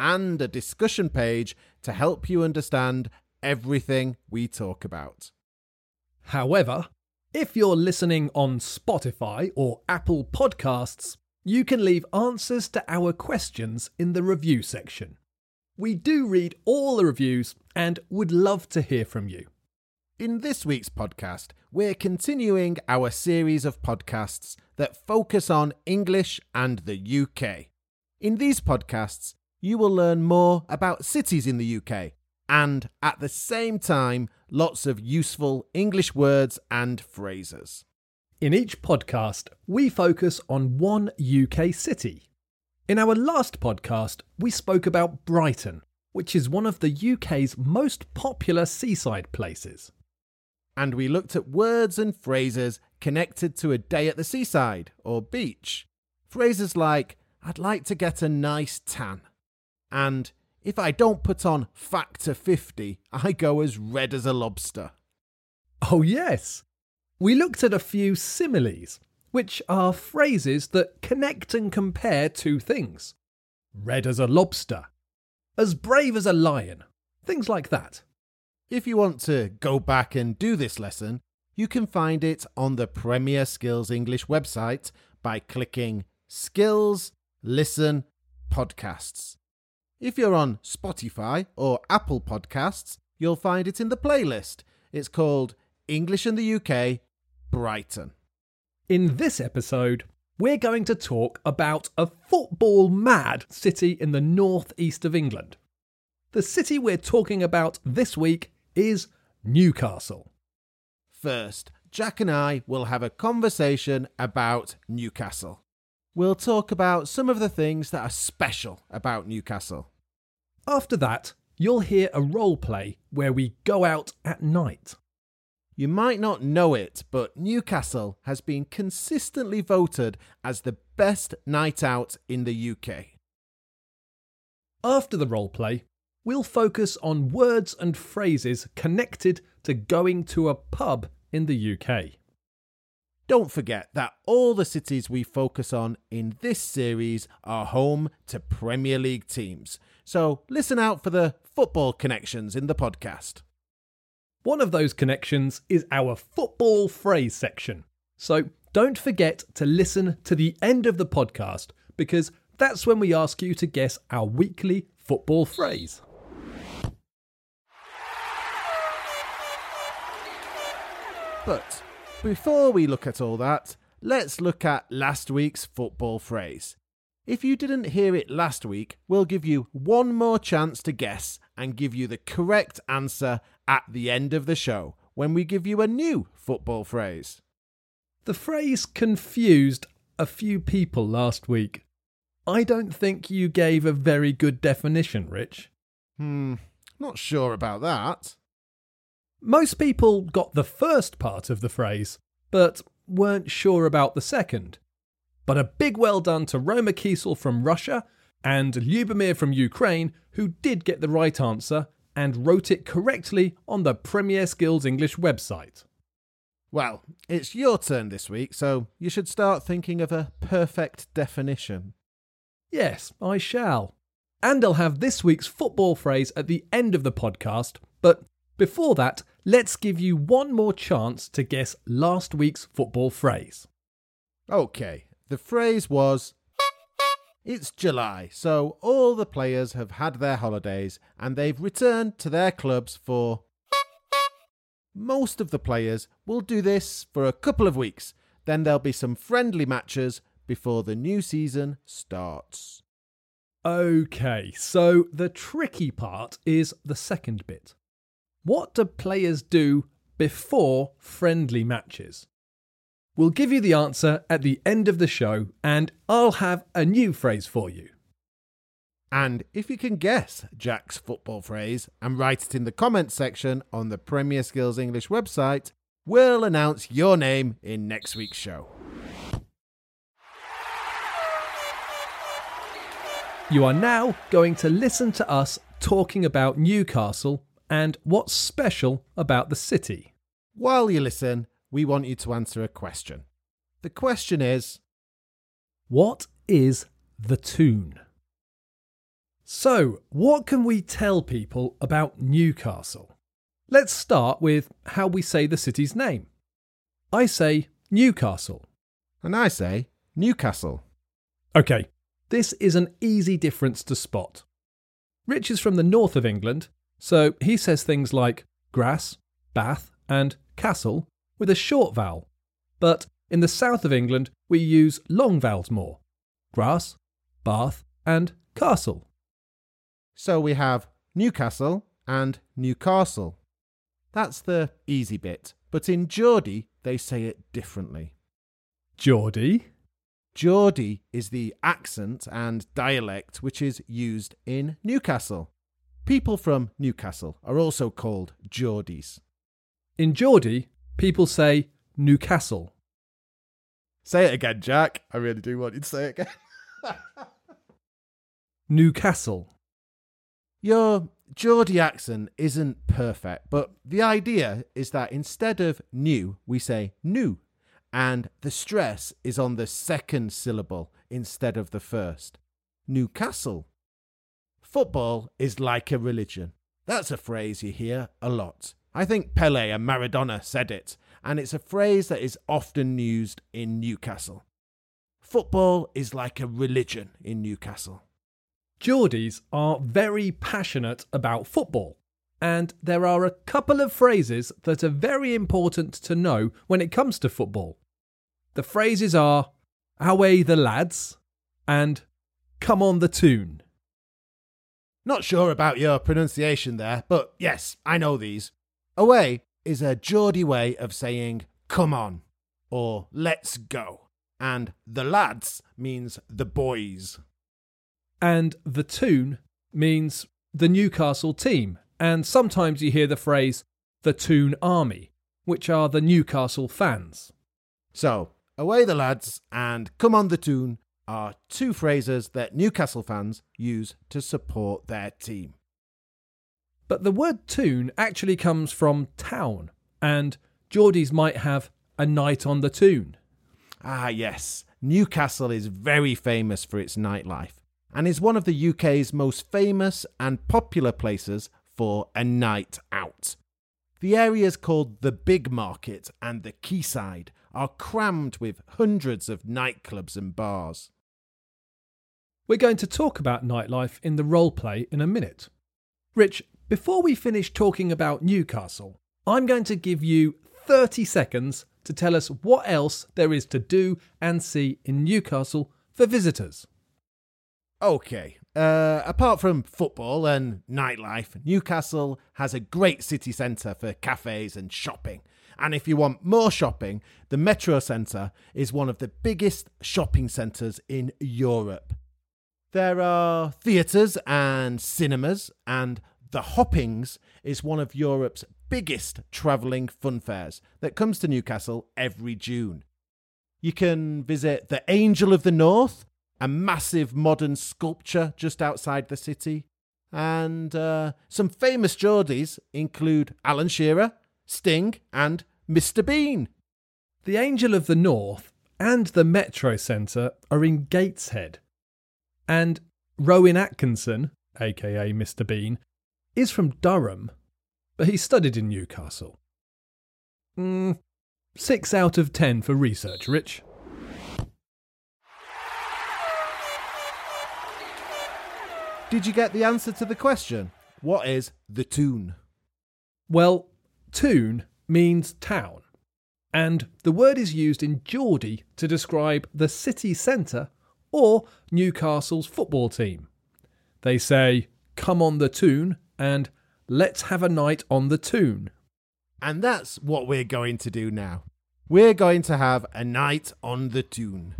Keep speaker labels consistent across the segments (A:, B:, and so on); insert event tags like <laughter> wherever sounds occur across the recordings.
A: and a discussion page to help you understand everything we talk about.
B: However, if you're listening on Spotify or Apple Podcasts, you can leave answers to our questions in the review section. We do read all the reviews and would love to hear from you.
A: In this week's podcast, we're continuing our series of podcasts that focus on English and the UK. In these podcasts, you will learn more about cities in the UK and at the same time, lots of useful English words and phrases.
B: In each podcast, we focus on one UK city. In our last podcast, we spoke about Brighton, which is one of the UK's most popular seaside places.
A: And we looked at words and phrases connected to a day at the seaside or beach. Phrases like, I'd like to get a nice tan, and if I don't put on factor 50, I go as red as a lobster.
B: Oh, yes. We looked at a few similes, which are phrases that connect and compare two things red as a lobster, as brave as a lion, things like that.
A: If you want to go back and do this lesson, you can find it on the Premier Skills English website by clicking Skills, Listen, Podcasts. If you're on Spotify or Apple Podcasts, you'll find it in the playlist. It's called English in the UK, Brighton.
B: In this episode, we're going to talk about a football mad city in the northeast of England. The city we're talking about this week is Newcastle.
A: First, Jack and I will have a conversation about Newcastle. We'll talk about some of the things that are special about Newcastle.
B: After that, you'll hear a role play where we go out at night.
A: You might not know it, but Newcastle has been consistently voted as the best night out in the UK.
B: After the role play, we'll focus on words and phrases connected to going to a pub in the UK.
A: Don't forget that all the cities we focus on in this series are home to Premier League teams. So listen out for the football connections in the podcast.
B: One of those connections is our football phrase section. So don't forget to listen to the end of the podcast because that's when we ask you to guess our weekly football phrase.
A: But before we look at all that, let's look at last week's football phrase. If you didn't hear it last week, we'll give you one more chance to guess and give you the correct answer at the end of the show when we give you a new football phrase.
B: The phrase confused a few people last week. I don't think you gave a very good definition, Rich.
A: Hmm, not sure about that.
B: Most people got the first part of the phrase, but weren't sure about the second. But a big well done to Roma Kiesel from Russia and Lyubomir from Ukraine, who did get the right answer and wrote it correctly on the Premier Skills English website.
A: Well, it's your turn this week, so you should start thinking of a perfect definition.
B: Yes, I shall. And I'll have this week's football phrase at the end of the podcast, but before that, let's give you one more chance to guess last week's football phrase.
A: Okay, the phrase was It's July, so all the players have had their holidays and they've returned to their clubs for. Most of the players will do this for a couple of weeks, then there'll be some friendly matches before the new season starts.
B: Okay, so the tricky part is the second bit. What do players do before friendly matches? We'll give you the answer at the end of the show, and I'll have a new phrase for you.
A: And if you can guess Jack's football phrase and write it in the comments section on the Premier Skills English website, we'll announce your name in next week's show.
B: You are now going to listen to us talking about Newcastle and what's special about the city.
A: While you listen, we want you to answer a question. The question is
B: What is the Toon? So, what can we tell people about Newcastle? Let's start with how we say the city's name. I say Newcastle.
A: And I say Newcastle.
B: Okay, this is an easy difference to spot. Rich is from the north of England, so he says things like grass, bath, and castle with a short vowel. But in the south of England, we use long vowels more grass, bath, and castle.
A: So we have Newcastle and Newcastle. That's the easy bit, but in Geordie they say it differently.
B: Geordie?
A: Geordie is the accent and dialect which is used in Newcastle. People from Newcastle are also called Geordies.
B: In Geordie, people say Newcastle.
A: Say it again, Jack. I really do want you to say it again. <laughs>
B: Newcastle.
A: Your Geordie accent isn't perfect, but the idea is that instead of new, we say new, and the stress is on the second syllable instead of the first. Newcastle. Football is like a religion. That's a phrase you hear a lot. I think Pele and Maradona said it, and it's a phrase that is often used in Newcastle. Football is like a religion in Newcastle.
B: Geordies are very passionate about football, and there are a couple of phrases that are very important to know when it comes to football. The phrases are Away the lads and Come on the tune.
A: Not sure about your pronunciation there, but yes, I know these. Away is a Geordie way of saying come on or let's go, and the lads means the boys.
B: And the Toon means the Newcastle team, and sometimes you hear the phrase the Toon Army, which are the Newcastle fans.
A: So, away the lads and come on the Toon are two phrases that Newcastle fans use to support their team.
B: But the word Toon actually comes from town, and Geordies might have a night on the Toon.
A: Ah, yes, Newcastle is very famous for its nightlife and is one of the UK's most famous and popular places for a night out. The areas called the Big Market and the Quayside are crammed with hundreds of nightclubs and bars.
B: We're going to talk about nightlife in the role play in a minute. Rich, before we finish talking about Newcastle, I'm going to give you 30 seconds to tell us what else there is to do and see in Newcastle for visitors.
A: Okay, uh, apart from football and nightlife, Newcastle has a great city centre for cafes and shopping. And if you want more shopping, the Metro Centre is one of the biggest shopping centres in Europe. There are theatres and cinemas, and the Hoppings is one of Europe's biggest travelling fun fairs that comes to Newcastle every June. You can visit the Angel of the North, a massive modern sculpture just outside the city. And uh, some famous Geordies include Alan Shearer, Sting, and Mr. Bean.
B: The Angel of the North and the Metro Centre are in Gateshead. And Rowan Atkinson, aka Mr. Bean, is from Durham, but he studied in Newcastle. Mm, six out of ten for research, Rich.
A: Did you get the answer to the question? What is the Toon?
B: Well, Toon means town, and the word is used in Geordie to describe the city centre or Newcastle's football team. They say, come on the Toon and let's have a night on the Toon.
A: And that's what we're going to do now. We're going to have a night on the Toon.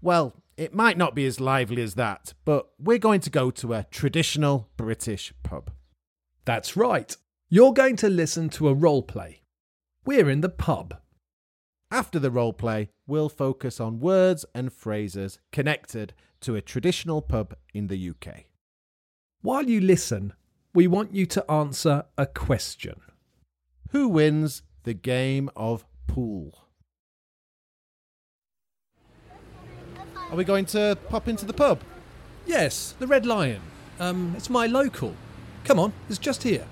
A: Well, It might not be as lively as that, but we're going to go to a traditional British pub.
B: That's right. You're going to listen to a role play. We're in the pub.
A: After the role play, we'll focus on words and phrases connected to a traditional pub in the UK.
B: While you listen, we want you to answer a question.
A: Who wins the game of pool? Are we going to pop into the pub?
B: Yes, the Red Lion. Um, it's my local. Come on, it's just here.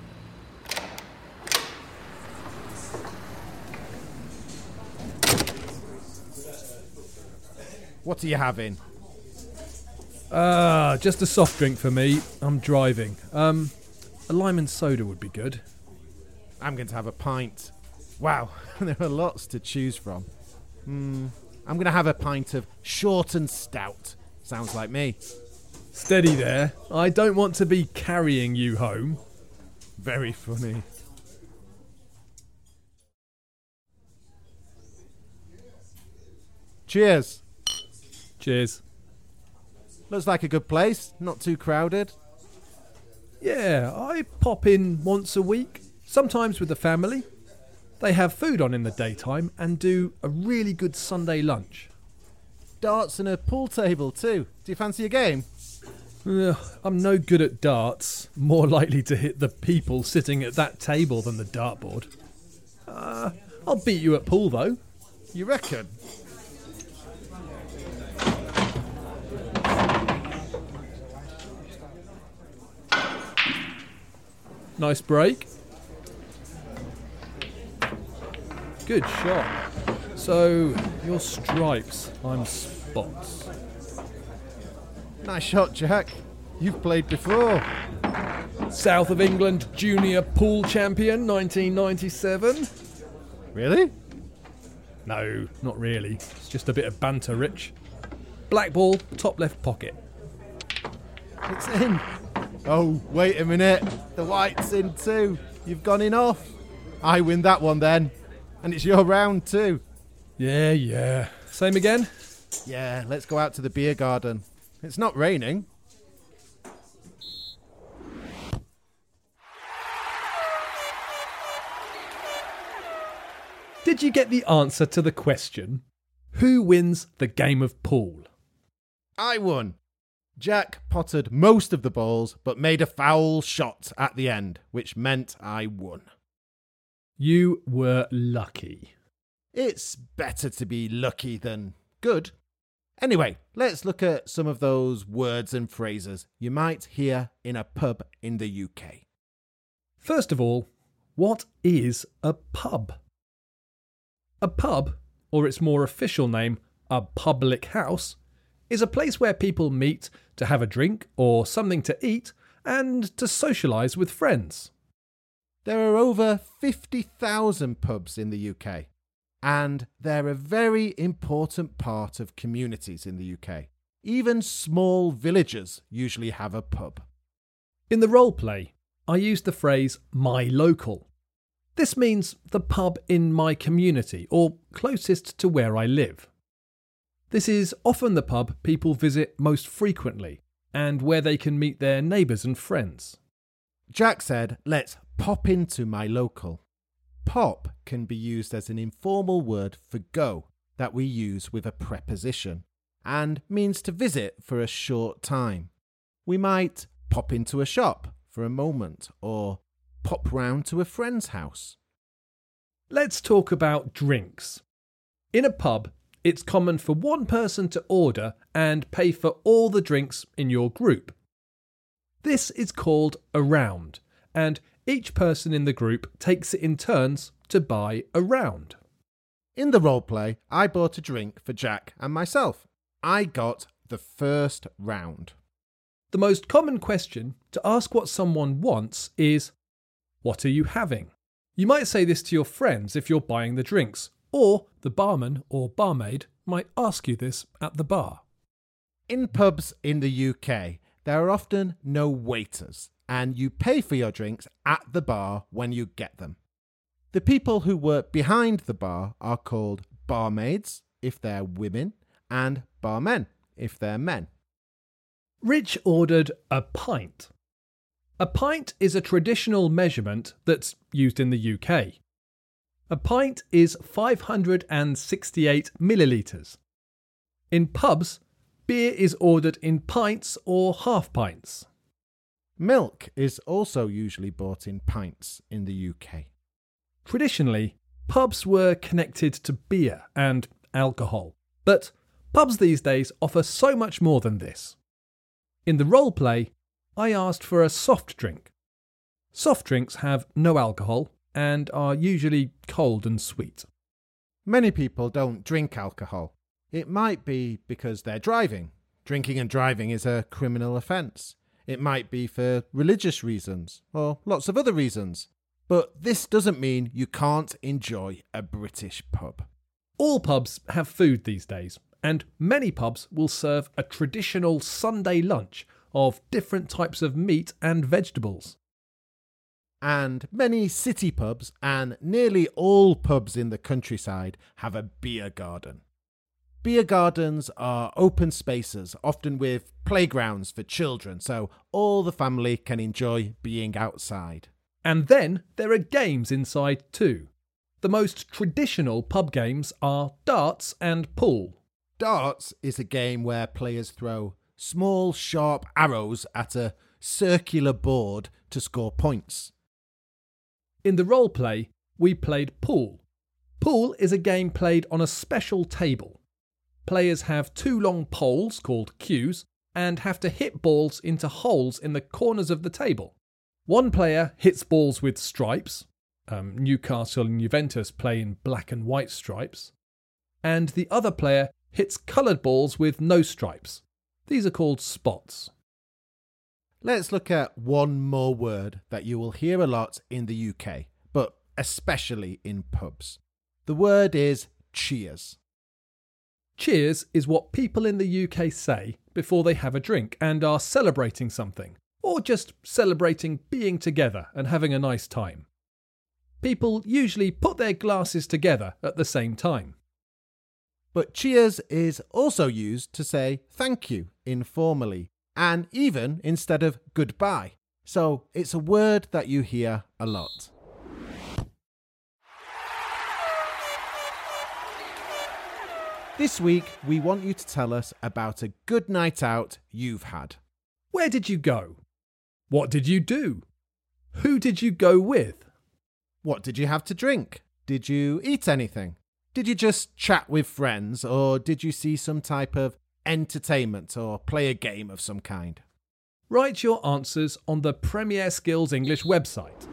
A: What are you having?
B: Ah, just a soft drink for me. I'm driving. Um, a lime and soda would be good.
A: I'm going to have a pint. Wow, <laughs> there are lots to choose from. Hmm, I'm going to have a pint of short and stout. Sounds like me.
B: Steady there. I don't want to be carrying you home.
A: Very funny. Cheers.
B: Cheers.
A: Looks like a good place, not too crowded.
B: Yeah, I pop in once a week, sometimes with the family. They have food on in the daytime and do a really good Sunday lunch.
A: Darts and a pool table too. Do you fancy a game?
B: I'm no good at darts, more likely to hit the people sitting at that table than the dartboard. Uh, I'll beat you at pool though.
A: You reckon?
B: Nice break. Good shot. So, you're stripes, I'm spots.
A: Nice shot, Jack. You've played before.
B: South of England Junior Pool Champion 1997.
A: Really?
B: No, not really. It's just a bit of banter, Rich. Black ball, top left pocket.
A: It's in. Oh, wait a minute. The white's in too. You've gone in off. I win that one then. And it's your round too.
B: Yeah, yeah. Same again?
A: Yeah, let's go out to the beer garden. It's not raining.
B: Did you get the answer to the question? Who wins the game of pool?
A: I won. Jack potted most of the balls, but made a foul shot at the end, which meant I won.
B: You were lucky.
A: It's better to be lucky than good. Anyway, let's look at some of those words and phrases you might hear in a pub in the UK.
B: First of all, what is a pub? A pub, or its more official name, a public house, is a place where people meet to have a drink or something to eat and to socialise with friends.
A: There are over 50,000 pubs in the UK, and they're a very important part of communities in the UK. Even small villages usually have a pub.
B: In the role play, I used the phrase my local. This means the pub in my community or closest to where I live. This is often the pub people visit most frequently and where they can meet their neighbours and friends.
A: Jack said, Let's pop into my local. Pop can be used as an informal word for go that we use with a preposition and means to visit for a short time. We might pop into a shop for a moment or pop round to a friend's house.
B: Let's talk about drinks. In a pub, it's common for one person to order and pay for all the drinks in your group. This is called a round, and each person in the group takes it in turns to buy a round.
A: In the role play, I bought a drink for Jack and myself. I got the first round.
B: The most common question to ask what someone wants is, What are you having? You might say this to your friends if you're buying the drinks, or the barman or barmaid might ask you this at the bar.
A: In pubs in the UK, there are often no waiters, and you pay for your drinks at the bar when you get them. The people who work behind the bar are called barmaids, if they're women, and barmen, if they're men.
B: Rich ordered a pint. A pint is a traditional measurement that's used in the UK. A pint is 568 millilitres. In pubs, beer is ordered in pints or half pints.
A: Milk is also usually bought in pints in the UK.
B: Traditionally, pubs were connected to beer and alcohol, but pubs these days offer so much more than this. In the role play, I asked for a soft drink. Soft drinks have no alcohol and are usually cold and sweet.
A: Many people don't drink alcohol. It might be because they're driving. Drinking and driving is a criminal offence. It might be for religious reasons or lots of other reasons. But this doesn't mean you can't enjoy a British pub.
B: All pubs have food these days, and many pubs will serve a traditional Sunday lunch of different types of meat and vegetables.
A: And many city pubs and nearly all pubs in the countryside have a beer garden. Beer gardens are open spaces, often with playgrounds for children, so all the family can enjoy being outside.
B: And then there are games inside too. The most traditional pub games are darts and pool.
A: Darts is a game where players throw small, sharp arrows at a circular board to score points.
B: In the role play, we played pool. Pool is a game played on a special table. Players have two long poles called cues and have to hit balls into holes in the corners of the table. One player hits balls with stripes. Um, Newcastle and Juventus play in black and white stripes. And the other player hits coloured balls with no stripes. These are called spots.
A: Let's look at one more word that you will hear a lot in the UK, but especially in pubs. The word is cheers.
B: Cheers is what people in the UK say before they have a drink and are celebrating something, or just celebrating being together and having a nice time. People usually put their glasses together at the same time.
A: But cheers is also used to say thank you informally and even instead of goodbye. So it's a word that you hear a lot. This week, we want you to tell us about a good night out you've had.
B: Where did you go? What did you do? Who did you go with?
A: What did you have to drink? Did you eat anything? Did you just chat with friends or did you see some type of entertainment or play a game of some kind?
B: Write your answers on the Premier Skills English website.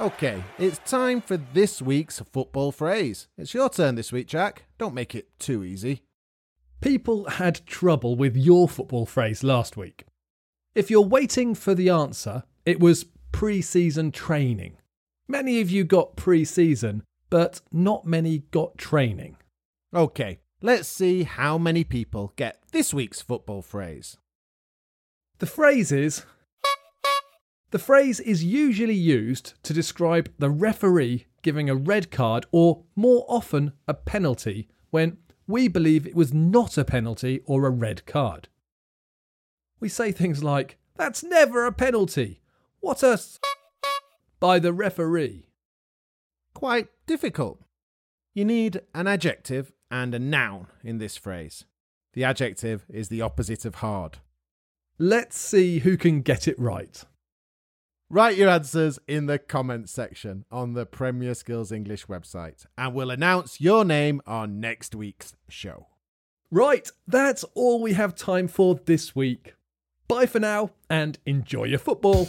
A: Okay, it's time for this week's football phrase. It's your turn this week, Jack. Don't make it too easy.
B: People had trouble with your football phrase last week. If you're waiting for the answer, it was pre season training. Many of you got pre season, but not many got training.
A: Okay, let's see how many people get this week's football phrase.
B: The phrase is The phrase is usually used to describe the referee giving a red card or, more often, a penalty when we believe it was not a penalty or a red card. We say things like, That's never a penalty! What a s- by the referee.
A: Quite difficult. You need an adjective and a noun in this phrase. The adjective is the opposite of hard.
B: Let's see who can get it right.
A: Write your answers in the comments section on the Premier Skills English website, and we'll announce your name on next week's show.
B: Right, that's all we have time for this week. Bye for now and enjoy your football.